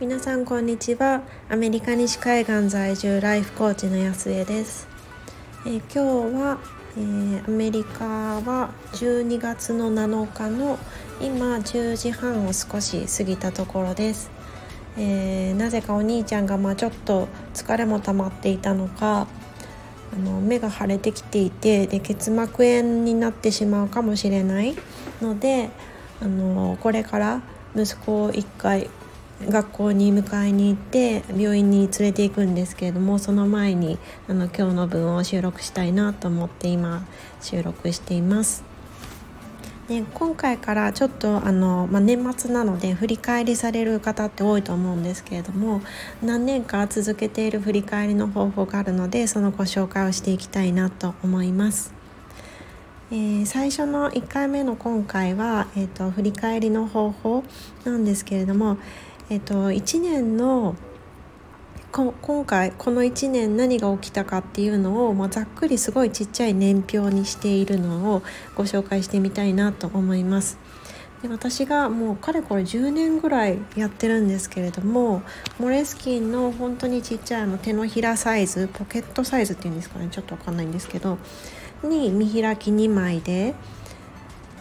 皆さんこんにちは。アメリカ西海岸在住ライフコーチの安江です、えー、今日は、えー、アメリカは12月の7日の今10時半を少し過ぎたところです、えー、なぜかお兄ちゃんがまあちょっと疲れも溜まっていたのかあの目が腫れてきていてで結膜炎になってしまうかもしれないのであのこれから息子を1回学校に迎えに行って病院に連れていくんですけれどもその前にあの今日の分を収録したいなと思って今収録しています。で今回からちょっとあの、まあ、年末なので振り返りされる方って多いと思うんですけれども何年か続けている振り返りの方法があるのでそのご紹介をしていきたいなと思います。えー、最初の1回目の今回は、えーと振り返りの方法なんですけれどもえっと、1年の今回この1年何が起きたかっていうのを、まあ、ざっくりすごいちっちゃい年表にしているのをご紹介してみたいなと思います。で私がもうかれこれ10年ぐらいやってるんですけれどもモレスキンの本当にちっちゃいあの手のひらサイズポケットサイズっていうんですかねちょっと分かんないんですけどに見開き2枚で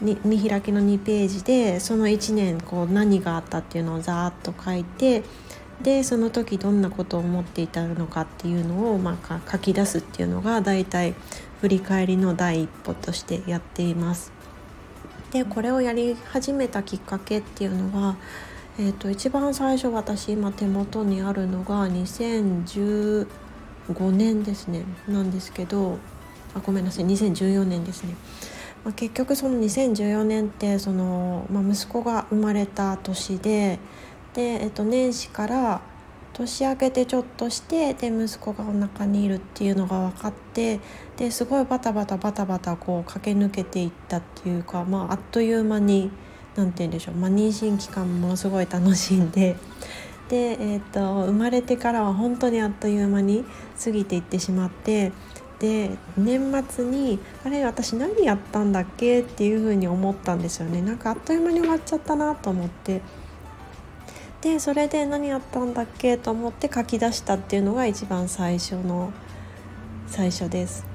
見開きの2ページでその1年こう何があったっていうのをざーっと書いてでその時どんなことを思っていたのかっていうのを、まあ、書き出すっていうのが大体振り返りの第一歩としてやっています。でこれをやり始めたきっかけっていうのは、えーと、一番最初私今手元にあるのが2015年ですねなんですけどあごめんなさい2014年ですね。まあ、結局その2014年ってその、まあ、息子が生まれた年でで、えっと、年始から年明けてちょっとしてで息子がお腹にいるっていうのが分かってですごいバタバタバタバタこう駆け抜けていったっていうか、まあ、あっという間に何て言うんでしょう、まあ、妊娠期間もすごい楽しんで。で、えーと生まれてからは本当にあっという間に過ぎていってしまってで年末にあれ私何やったんだっけっていうふうに思ったんですよねなんかあっという間に終わっちゃったなと思ってでそれで何やったんだっけと思って書き出したっていうのが一番最初の最初です。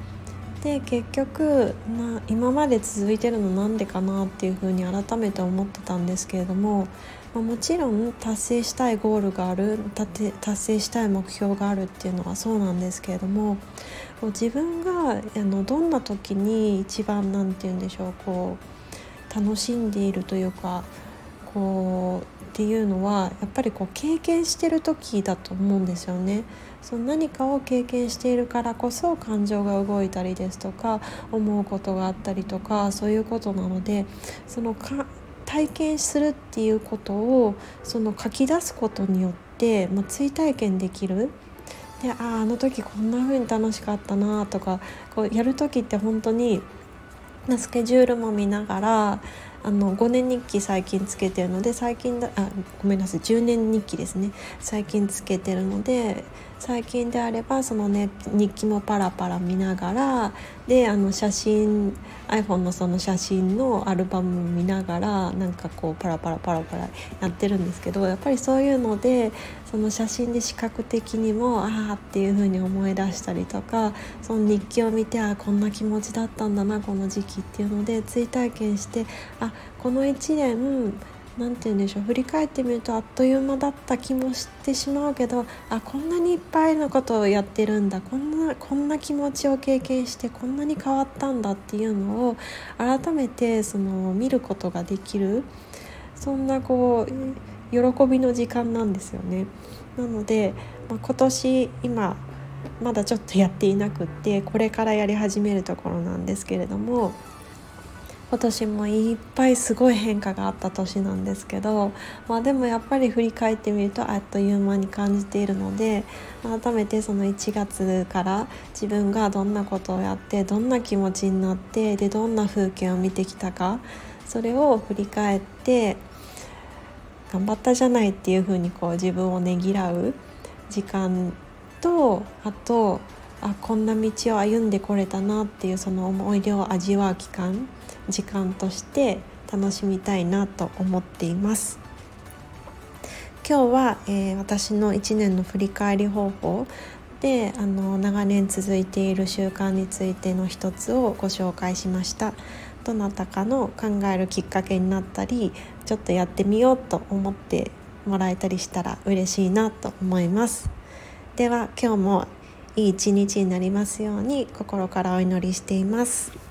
で結局、ま、今まで続いてるのなんでかなっていうふうに改めて思ってたんですけれども、ま、もちろん達成したいゴールがある達成したい目標があるっていうのはそうなんですけれども自分があのどんな時に一番何て言うんでしょうこう楽しんでいるというかこうっていうのはやっぱりこう経験してる時だと思うんですよね。その何かを経験しているからこそ感情が動いたりですとか思うことがあったりとかそういうことなのでそのか体験するっていうことをその書き出すことによって、まあ、追体験できる。であああの時こんな風に楽しかったなとかこうやる時って本当にスケジュールも見ながらあの5年日記最近つけてるので最近だあごめんなさい10年日記ですね。最近つけてるので最近であればそのね日記もパラパラ見ながらであの写真 iPhone のその写真のアルバム見ながらなんかこうパラパラパラパラやってるんですけどやっぱりそういうのでその写真で視覚的にもああっていう風に思い出したりとかその日記を見てあこんな気持ちだったんだなこの時期っていうので追体験してあこの1年何て言うんでしょう振り返ってみるとあっという間だった気もしてしまうけどあこんなにいっぱいのことをやってるんだこんなこんな気持ちを経験してこんなに変わったんだっていうのを改めてその見ることができるそんなこう喜びの時間なんですよね。なので、まあ、今年今まだちょっとやっていなくってこれからやり始めるところなんですけれども今年もいっぱいすごい変化があった年なんですけど、まあ、でもやっぱり振り返ってみるとあっという間に感じているので改めてその1月から自分がどんなことをやってどんな気持ちになってでどんな風景を見てきたかそれを振り返って頑張ったじゃないっていうふうにこう自分をねぎらう時間とあとあこんな道を歩んでこれたなっていうその思い出を味わう期間時間として楽しみたいなと思っています。今日は、えー、私の1年の振り返り方法であの長年続いている習慣についての一つをご紹介しましたどなたかの考えるきっかけになったりちょっとやってみようと思ってもらえたりしたら嬉しいなと思いますでは今日もいい一日になりますように心からお祈りしています。